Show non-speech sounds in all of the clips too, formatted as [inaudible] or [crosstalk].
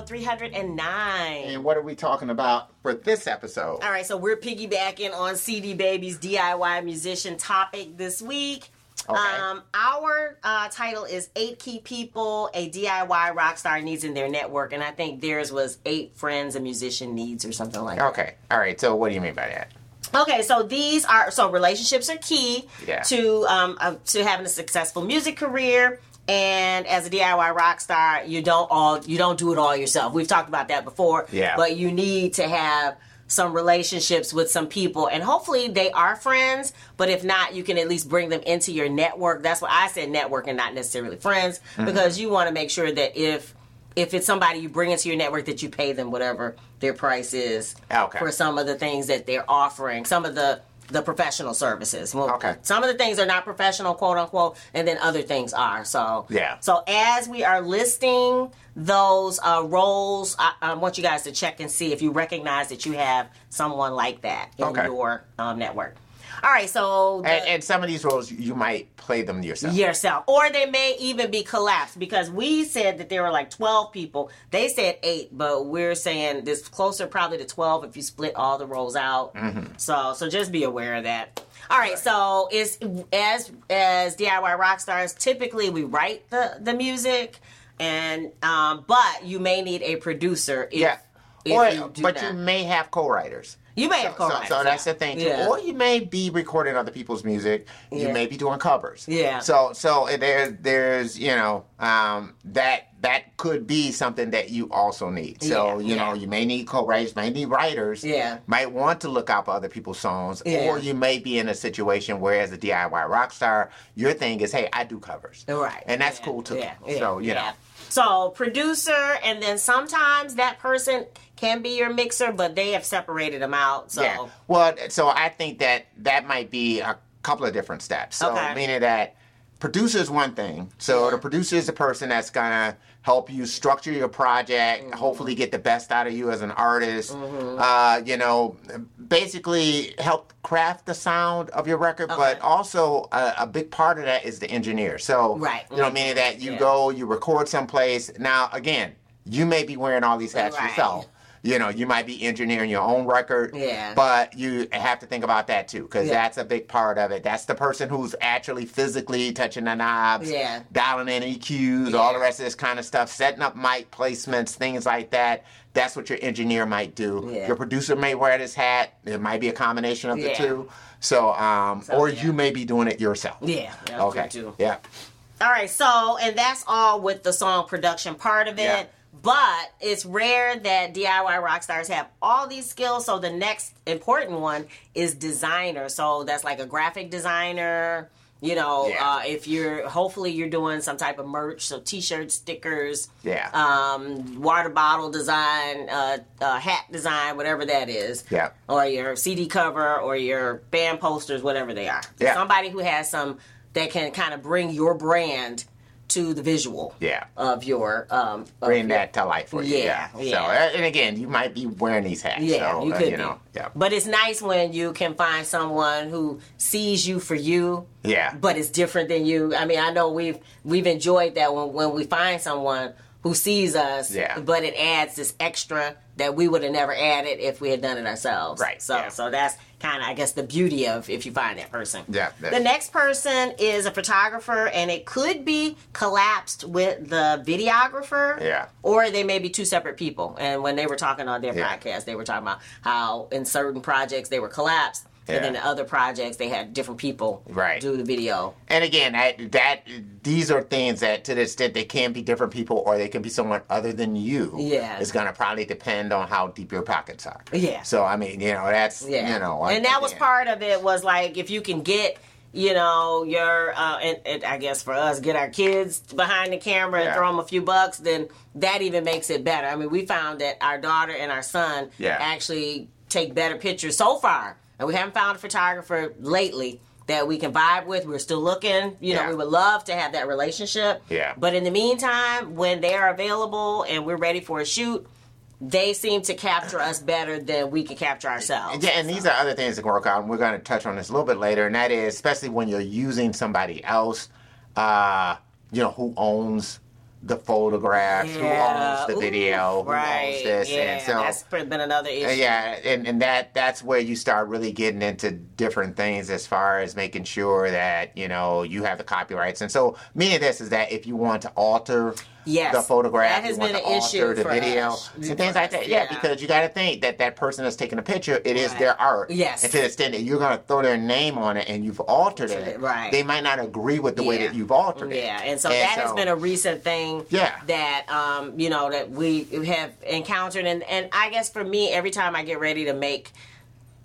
episode 309. And what are we talking about for this episode? All right, so we're piggybacking on CD Baby's DIY musician topic this week. Okay. Um, our uh, title is Eight Key People a DIY rock star needs in their network, and I think theirs was Eight Friends a Musician Needs or something like that. Okay. All right. So what do you mean by that? Okay, so these are so relationships are key Yeah. to um uh, to having a successful music career. And as a DIY rock star, you don't all you don't do it all yourself. We've talked about that before. Yeah. But you need to have some relationships with some people, and hopefully they are friends. But if not, you can at least bring them into your network. That's why I said network and not necessarily friends, Mm-hmm. because you want to make sure that if if it's somebody you bring into your network, that you pay them whatever their price is Okay. for some of the things that they're offering, some of the the professional services. Well, Okay. Some of the things are not professional, quote unquote, and then other things are. So Yeah. So as we are listing those uh, roles, I, I want you guys to check and see if you recognize that you have someone like that in Okay. your um, network. All right, so the- And, and some of these roles, you might play them yourself. yourself. Or they may even be collapsed because we said that there were like 12 people. They said eight, but we're saying this closer probably to 12 if you split all the roles out. So so just be aware of that. All right, so it's as as DIY rock stars, typically we write the the music and um but you may need a producer if, Yeah. if Or, you do but that. you may have co-writers. You may have So, co-writers. so that's the thing too. Yeah. Or you may be recording other people's music. You Yeah. may be doing covers. Yeah. So so there there's you know um, that that could be something that you also need. So Yeah, you know you may need co-writers, may need writers. Yeah. Might want to look out for other people's songs, or you may be in a situation where as a DIY rock star, your thing is hey I do covers. Right. And that's cool too. Yeah. so you yeah. know. So producer, and then sometimes that person can be your mixer, but they have separated them out. So Yeah. Well, so I think that that might be a couple of different steps. So Okay. meaning that producer is one thing. So the producer is the person that's gonna help you structure your project, Mm-hmm. hopefully get the best out of you as an artist. Mm-hmm. Uh, you know, basically help craft the sound of your record, but also a, a big part of that is the engineer. So Right. you know, meaning that you Yeah. go, you record someplace. Now, again, you may be wearing all these hats Right. yourself. You know, you might be engineering your own record. Yeah. But you have to think about that too, because Yeah. that's a big part of it. That's the person who's actually physically touching the knobs, Yeah. dialing in EQs, all the rest of this kind of stuff, setting up mic placements, things like that. That's what your engineer might do. Yeah. Your producer may wear this hat. It might be a combination of the Yeah. two. So, um, So, or yeah. you may be doing it yourself. yeah, Okay. too. Yeah. All right, so and that's all with the song production part of it. But it's rare that DIY rock stars have all these skills. So the next important one is designer. So that's like a graphic designer. You know, Yeah. uh, if you're hopefully you're doing some type of merch, so T-shirts, stickers, Yeah. um, water bottle design, uh, uh, hat design, whatever that is. Yeah. Or your CD cover or your band posters, whatever they are. Yeah. Somebody who has some that can kind of bring your brand to the visual Yeah. of your um of Bring your- that to life for you. Yeah, Yeah. yeah. So, uh, and again, you might be wearing these hats. yeah, so, you uh, could you be. know. Yeah. But it's nice when you can find someone who sees you for you. Yeah. But it's different than you. I mean, I know we've we've enjoyed that when when we find someone who sees us. Yeah. But it adds this extra that we would have never added if we had done it ourselves. Right, So yeah. so that's kind of I guess the beauty of if you find that person. Yeah, The next person is a photographer, and it could be collapsed with the videographer. Yeah. Or they may be two separate people. And when they were talking on their Yeah. podcast, they were talking about how in certain projects they were collapsed, and then the other projects they had different people Right. do the video. And again, that, that these are things that, to the extent they can be different people, or they can be someone other than you. Yeah. it's going to probably depend on how deep your pockets are. Yeah. So I mean, you know, that's Yeah. you know, and that was part of it was like if you can get you know your uh and, and i guess for us get our kids behind the camera and Yeah. throw them a few bucks then that even makes it better i mean we found that our daughter and our son Yeah. actually take better pictures so far and we haven't found a photographer lately that we can vibe with we're still looking you know Yeah. we would love to have that relationship Yeah. but in the meantime when they are available and we're ready for a shoot they seem to capture us better than we can capture ourselves Yeah, and these are other things that can work out, and we're going to touch on this a little bit later. And that is, especially when you're using somebody else, uh, you know, who owns the photographs, who owns the Ooh, video, who right. owns this, yeah, and so that's been another issue. uh, yeah, and, and that that's where you start really getting into different things as far as making sure that you know you have the copyrights. And so, meaning this is that if you want to alter Yes, the photograph, that has been an alter issue the video, us. and things like that. Yeah, Yeah. because you got to think that that person that's taking a picture, it is Right. their art. Yes. And to the extent that you're going to throw their name on it and you've altered it, Right. they might not agree with the way that you've altered it. Yeah, and so that has been a recent thing. Yeah. That um, you know, that we have encountered, and and I guess for me, every time I get ready to make.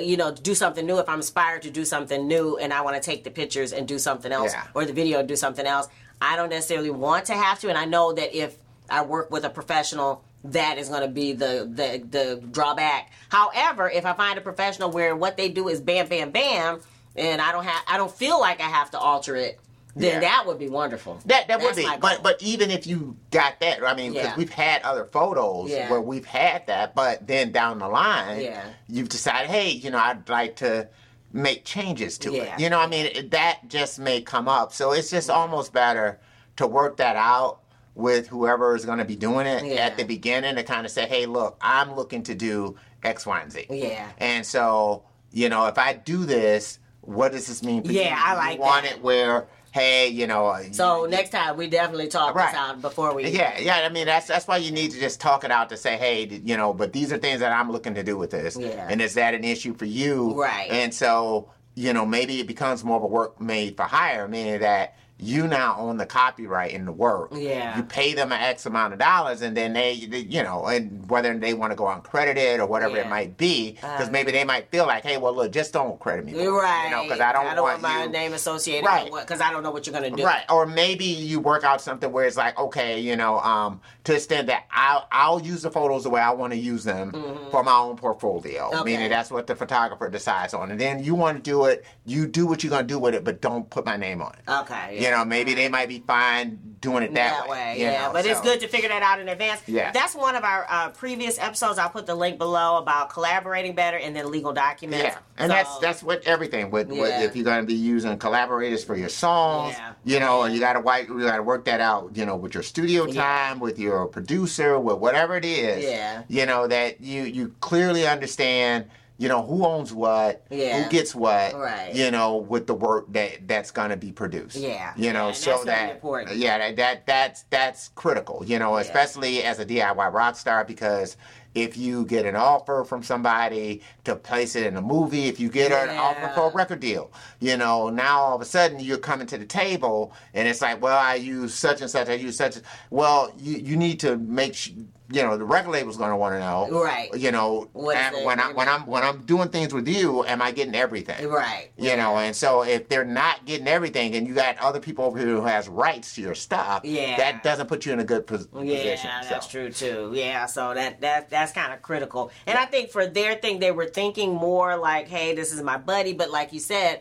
You know, do something new. If I'm inspired to do something new, and I want to take the pictures and do something else, Yeah. or the video and do something else, I don't necessarily want to have to. And I know that if I work with a professional, that is going to be the, the the drawback. However, if I find a professional where what they do is bam, bam, bam, and I don't have, I don't feel like I have to alter it, then Yeah. that would be wonderful. That that would be, but but even if you got that, I mean, because Yeah. we've had other photos Yeah. where we've had that, but then down the line, Yeah. you've decided, hey, you know, I'd like to make changes to Yeah. it. You know, I mean, that just may come up, so it's just almost better to work that out with whoever is going to be doing it Yeah. at the beginning to kind of say, hey, look, I'm looking to do X, Y, and Z. Yeah. And so, you know, if I do this, what does this mean for you? Yeah, I You like want that. it where, hey, you know, uh, So you- next time we definitely talk Right. this out before we. yeah, yeah. I mean, that's that's why you need to just talk it out to say, hey, you know, but these are things that I'm looking to do with this. Yeah. And is that an issue for you? Right. And so, you know, maybe it becomes more of a work made for hire, meaning that you now own the copyright in the work. Yeah. You pay them an X amount of dollars, and then they, you know, and whether they want to go uncredited or whatever Yeah. it might be, because Uh, maybe they might feel like, hey, well, look, just don't credit me. it, Right. You know, because I don't, want, my you, name associated Right. because I don't know what you're going to do. Right. Or maybe you work out something where it's like, okay, you know, um, to the extent that I'll, I'll use the photos the way I want to use them for my own portfolio. Mm-hmm. Okay. Meaning that's what the photographer decides on. And then you want to do it, you do what you're going to do with it, but don't put my name on it. Okay. You know, maybe they might be fine doing it that, that way. you yeah, know, but it's good to figure that out in advance. Yeah. that's one of our uh, previous episodes. I'll put the link below about collaborating better and then legal documents. Yeah, and So- that's that's what everything. With, with if you're going to be using collaborators for your songs, Yeah. you know, and you got to white, you got to work that out. You know, with your studio Yeah. time, with your producer, with whatever it is. Yeah. You know that you you clearly understand. You know who owns what, Yeah. who gets what. Right. You know with the work that that's going to be produced. Yeah. You know Yeah, so that's that important. yeah that, that that's that's critical. You know especially as a DIY rock star because. If you get an offer from somebody to place it in a movie, if you get an offer for a record deal, you know, now all of a sudden you're coming to the table and it's like, well, I use such and such, I use such. Well, you, you need to make sh- you know, the record label's going to want to know, Right. You know, when I, when I'm when I'm doing things with you, am I getting everything? Right. You know, and so if they're not getting everything, and you got other people over here who has rights to your stuff, Yeah. that doesn't put you in a good pos- position. Yeah, so. that's true too. Yeah, so that that that that's kind of critical. And I think for their thing, they were thinking more like, "Hey, this is my buddy," but like you said.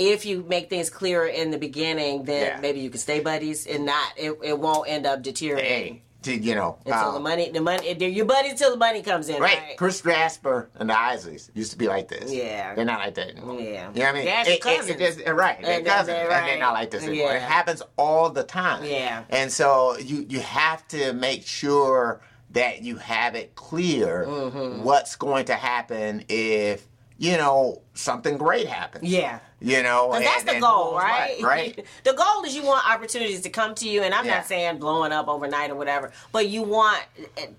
If you make things clearer in the beginning, then Yeah. maybe you can stay buddies, and not it, it won't end up deteriorating Hey, to, you know, until um, the money the money they're your buddies until the money comes in, Right. right? Chris Jasper and the Isleys used to be like this. Yeah. They're not like that anymore. Yeah. You know what I mean? It- it- cousins. it just- right. They're And they're- cousins. they're And they're not like this anymore. It happens all the time. Yeah. And so you, you have to make sure that you have it clear Mm-hmm. what's going to happen if, you know, something great happens. Yeah. You know, But that's and- the and goal, right? what, right? [laughs] the goal is you want opportunities to come to you, and I'm Yeah. not saying blowing up overnight or whatever, but you want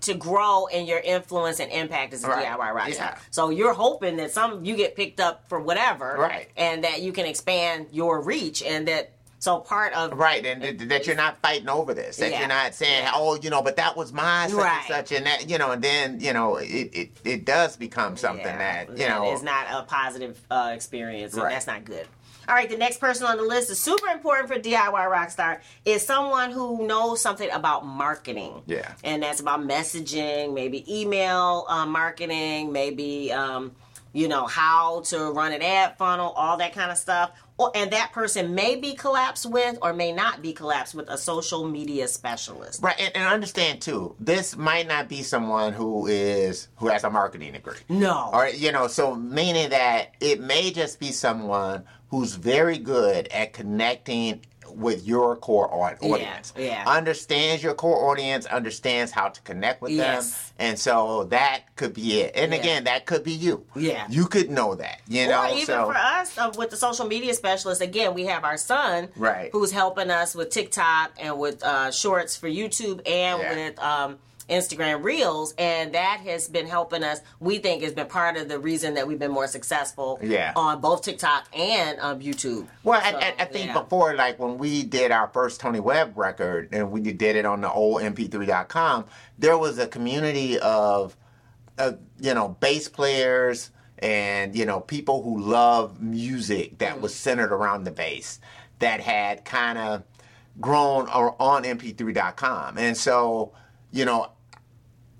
to grow in your influence and impact as a Right. DIY rock. Yeah. So you're hoping that some you get picked up for whatever, Right. And that you can expand your reach, and that so part of Right, and th- that you're not fighting over this. That Yeah. you're not saying, "Oh, you know," but that was my such Right. and such, and that, you know, and then you know, it it, it does become something Yeah, that you know. is not a positive uh, experience, and Right. that's not good. All right, the next person on the list is super important for DIY Rockstar is someone who knows something about marketing. Yeah. and that's about messaging, maybe email uh, marketing, maybe um, you know how to run an ad funnel, all that kind of stuff. Or, and that person may be collapsed with, or may not be collapsed with, a social media specialist. Right, and, and understand too, this might not be someone who is who has a marketing degree. No. Or you know, so meaning that it may just be someone who's very good at connecting with your core au- audience. yeah. Understands your core audience, understands how to connect with Yes. them. And so that could be it. And Yeah. again, that could be you. Yeah. You could know that. You know, or even so for us uh, with the social media specialist, again, we have our son, Right. who's helping us with TikTok and with uh, shorts for YouTube and Yeah. with um, Instagram Reels, and that has been helping us. We think has been part of the reason that we've been more successful Yeah. on both TikTok and um, YouTube. Well, So, I, I, I think yeah. before, like when we did our first Tony Webb record and we did it on the old MP3.com, there was a community of, uh, you know, bass players and, you know, people who love music that was centered around the bass that had kind of grown or on MP3.com. And so, you know,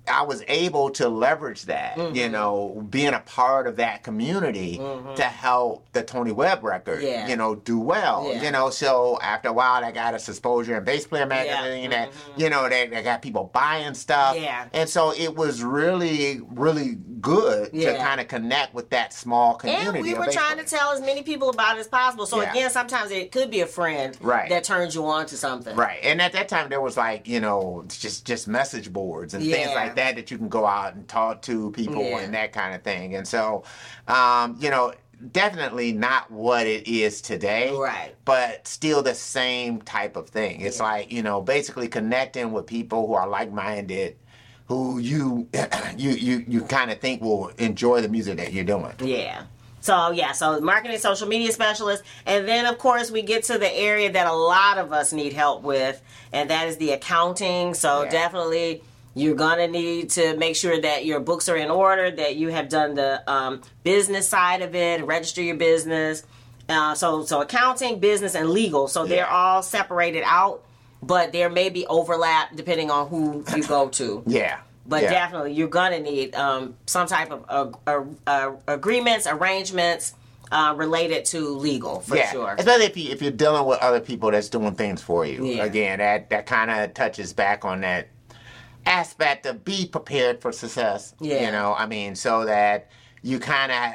I was able to leverage that, you Mm-hmm. know, being a part of that community to help the Tony Webb record, Yeah. you know, do well. Yeah. You know, so after a while, I got us exposure in Bass Player magazine. That you know, they, they got people buying stuff, Mm-hmm. Yeah. and so it was really, really good to kind of connect with that small community. And we were trying to tell as many people about it as possible. So Yeah. again, sometimes it could be a friend Right. that turns you on to something. Right, and at that time there was like you know just just message boards and things Yeah. Like that that you can go out and talk to people Yeah. and that kind of thing. And so, um, you know, definitely not what it is today, Right. But still the same type of thing. It's Yeah. like you know basically connecting with people who are like minded. Who [clears throat] you you you you kind of think will enjoy the music that you're doing? Yeah. So yeah, so marketing social media specialist, and then of course we get to the area that a lot of us need help with, and that is the accounting. So Yeah. definitely you're gonna need to make sure that your books are in order, that you have done the um, business side of it, register your business. Uh, so so accounting, business, and legal. So they're all separated out, but there may be overlap depending on who you go to. [laughs] Yeah, But yeah. definitely, you're gonna need um, some type of uh, uh, agreements, arrangements uh, related to legal for yeah. sure. Especially if, you, if you're dealing with other people that's doing things for you. Yeah. Again, that, that kind of touches back on that aspect of be prepared for success. Yeah. You know, I mean, so that you kind of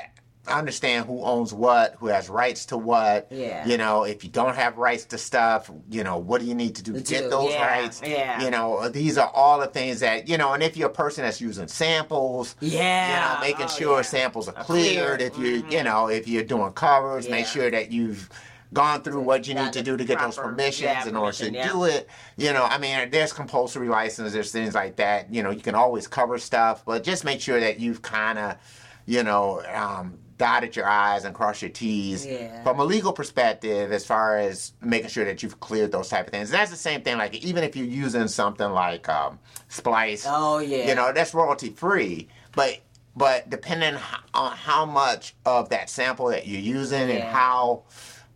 understand who owns what, who has rights to what. Yeah. You know, if you don't have rights to stuff, you know, what do you need to do to get those yeah, rights? yeah. You know, these are all the things that, you know, and if you're a person that's using samples, Yeah. you know, making Oh, sure yeah. samples are Are cleared. If you, Mhm. you know, if you're doing covers, Yeah. make sure that you've gone through what you need to do to get those permissions yeah, in order to permission, yeah. do it. You know, I mean, there's compulsory licenses, there's things like that. You know, you can always cover stuff, but just make sure that you've kind of, you know, um, dotted your I's and crossed your T's. Yeah. From a legal perspective, as far as making sure that you've cleared those type of things. And that's the same thing, like even if you're using something like um, Splice, Oh yeah. you know that's royalty free but but depending on how much of that sample that you're using and how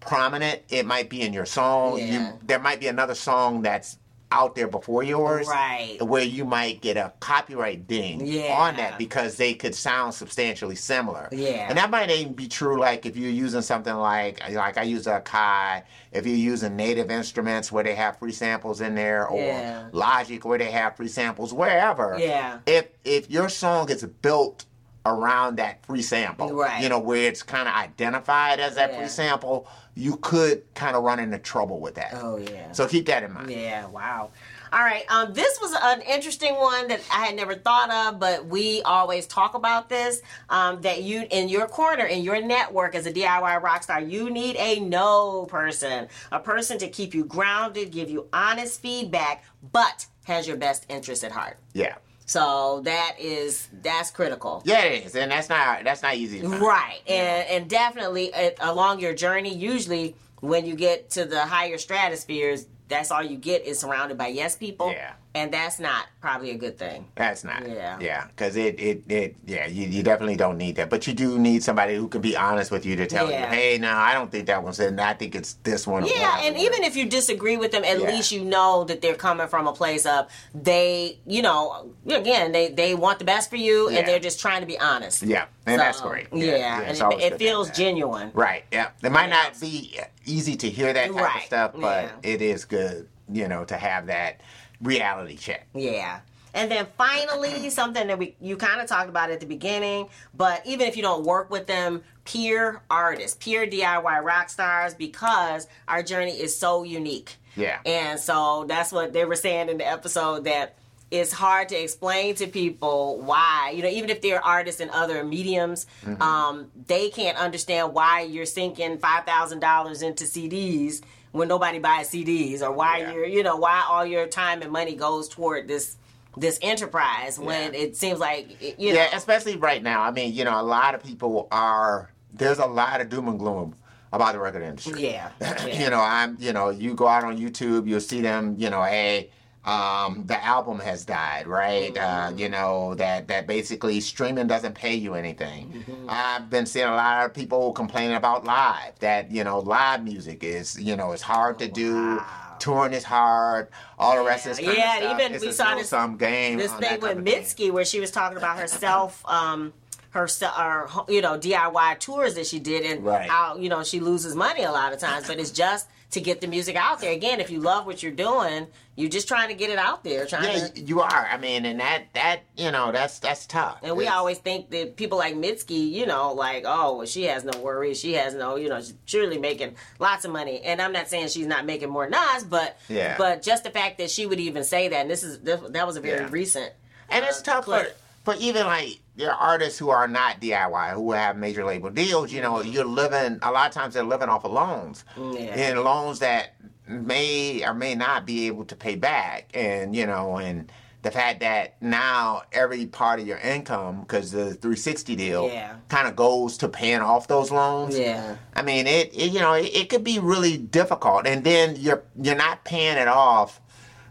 prominent it might be in your song Yeah. you there might be another song that's out there before yours Right. where you might get a copyright ding Yeah. on that because they could sound substantially similar Yeah. and that might even be true like if you're using something like like i use Akai if you're using native instruments where they have free samples in there or Yeah. logic where they have free samples wherever Yeah. if if your song is built around that free sample, Right. you know, where it's kind of identified as that Yeah. free sample, you could kind of run into trouble with that. Oh yeah. So keep that in mind. Yeah, wow. All right, um, this was an interesting one that I had never thought of, but we always talk about this. Um, that you, in your corner, in your network as a DIY rock star, you need a no person, a person to keep you grounded, give you honest feedback, but has your best interest at heart. Yeah. So that is that's critical. Yeah, it is, and that's not that's not easy. Right, and and definitely uh, along your journey, usually when you get to the higher stratospheres, that's all you get is surrounded by yes people. Yeah. And that's not probably a good thing. That's not. Yeah. Yeah. Because it, it, it, yeah, you, you definitely don't need that. But you do need somebody who can be honest with you to tell Yeah. you, hey, no, I don't think that one's in. I think it's this one. Yeah, and even if you disagree with them, at Yeah. least you know that they're coming from a place of they, you know, again, they they want the best for you, Yeah. and they're just trying to be honest. Yeah, and So, that's great. Yeah, and it, it good to have feels genuine. Right. Yeah. It might not be easy to hear that type Right, of stuff, but it is good, you know, to have that reality check. Yeah. And then finally, [clears throat] something that we you kind of talked about at the beginning, but even if you don't work with them, peer artists, peer DIY rock stars, because our journey is so unique. Yeah. And so that's what they were saying in the episode that it's hard to explain to people why, you know, even if they're artists in other mediums, Mm-hmm. um, they can't understand why you're sinking $5,000 into CDs when nobody buys CDs or why Yeah. you're, you know, why all your time and money goes toward this this enterprise when Yeah. it seems like you know Yeah, especially right now. I mean, you know, a lot of people are. There's a lot of doom and gloom about the record industry. Yeah, [laughs] yeah. you know, I'm. You know, you go out on YouTube, you'll see them. You know, hey. Um, the album has died, right? Mm-hmm. Uh, you know that that basically streaming doesn't pay you anything. Mm-hmm. I've been seeing a lot of people complaining about live. That you know, live music is you know it's hard to do. Oh, Wow. Touring is hard. All the rest of this kind Yeah, even It's we saw this- sum game. this thing with. Mitski where she was talking about herself, um, herself, or you know, DIY tours that she did, and Right. how you know she loses money a lot of times, but it's just to get the music out there. Again, if you love what you're doing, you're just trying to get it out there, trying Yeah, to. you are. I mean, and that that you know that's that's tough. And we always think that people like Mitski, you know, like, oh, well, she has no worries. She has no, you know, she's surely making lots of money. And I'm not saying she's not making more us, but Yeah. but just the fact that she would even say that, and this is this, that was a very Yeah. recent. and it's uh, tough for clip. for even like there are artists who are not DIY who have major label deals. You know, you're living a lot of times they're living off of loans Mm-hmm. Yeah. and loans that may or may not be able to pay back, and you know, and the fact that now every part of your income because the 360 deal Yeah. kind of goes to paying off those loans. Yeah. I mean, it, it you know it, it could be really difficult, and then you're you're not paying it off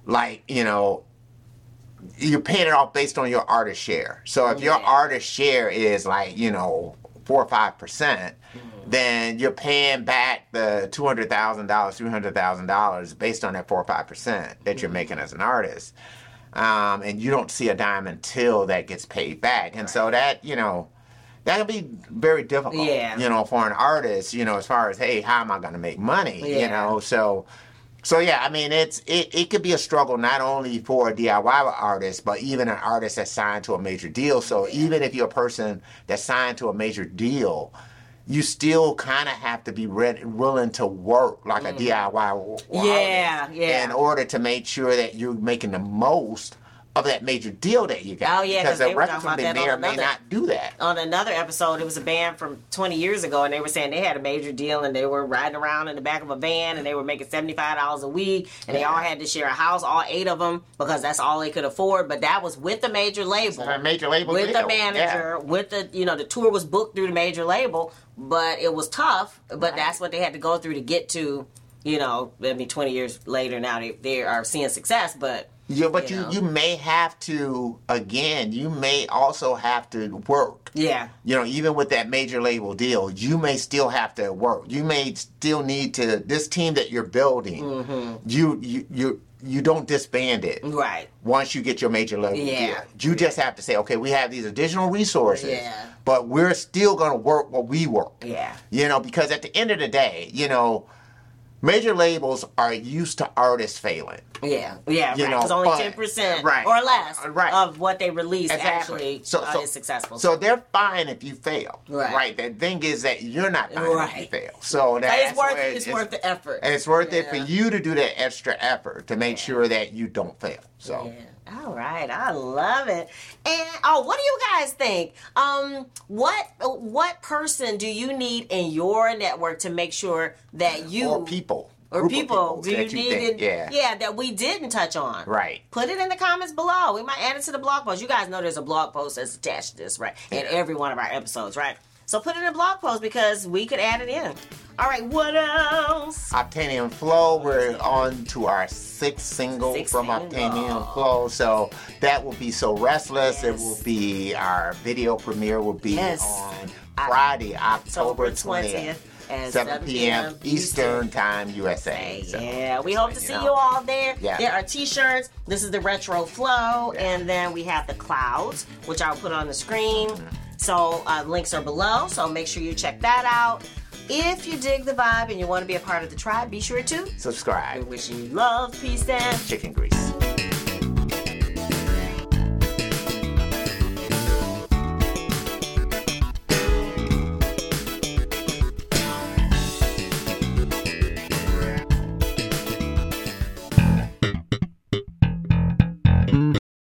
like you know you're paying it off based on your artist share. So if your artist share is like you know four or five percent, Mm-hmm. then you're paying back the two hundred thousand dollars, three hundred thousand dollars based on that four or five percent that Mm-hmm. you're making as an artist. Um, and you don't see a dime until that gets paid back, and so that you know that can be very difficult. Yeah. You know, for an artist, you know, as far as hey, how am I going to make money? Yeah. You know, so. So yeah, I mean it's it, it could be a struggle not only for a DIY artist, but even an artist that's signed to a major deal. So even if you're a person that's signed to a major deal, you still kind of have to be ready, willing to work like a DIY artist Mm. Yeah, yeah. in order to make sure that you're making the most of that major deal that you got. Oh, yeah, 'cause because they the record company may or may not do that. on another episode, it was a band from 20 years ago, and they were saying they had a major deal, and they were riding around in the back of a van, and they were making $75 a week, and they all had to share a house, all eight of them, because that's all they could afford. But that was with the major label, A major label with deal. the manager, with the you know the tour was booked through the major label, but it was tough. But Right. that's what they had to go through to get to. You know, I mean, 20 years later now they, they are seeing success, but Yeah, but you you, know. you may have to again. You may also have to work. yeah, You know, even with that major label deal, you may still have to work. You may still need to. This team that you're building, Mm-hmm. you you you you don't disband it right. once you get your major label Yeah. deal. You just have to say, okay, we have these additional resources, Yeah. but we're still going to work what we work. Yeah. You know, because at the end of the day, you know, major labels are used to artists failing. Yeah, yeah, You right. know, Because only ten percent right, or less uh, right. of what they release Exactly. actually So- uh, is successful. So they're fine if you fail. Right. The thing is that you're not fine if you fail. So that's it's worth where it's, worth the effort. and it's worth it for you to do that extra effort to make sure that you don't fail. So Yeah. All right, I love it. And oh, what do you guys think? Um, what what person do you need in your network to make sure that you or people. Or of people, do you need think- it? Yeah. yeah, that we didn't touch on. Right. Put it in the comments below. We might add it to the blog post. You guys know there's a blog post that's attached to this, right? In every one of our episodes, right? So put it in a blog post because we could add it in. All right, what else? Obtanium Flow, we're on to our sixth single from single. Obtanium Flow. So that will be So Restless. It will be our video premiere will be Yes. on Friday, October October 20th. At 7 p.m. Eastern Time, USA. So, yeah, we hope to see know. you all there. Yeah. There are t-shirts. This is the retro flow, Yeah. and then we have the clouds, which I'll put on the screen. Mm-hmm. So uh, links are below. So make sure you check that out. If you dig the vibe and you want to be a part of the tribe, be sure to. Subscribe. We're wishing you love, peace, and Chicken grease.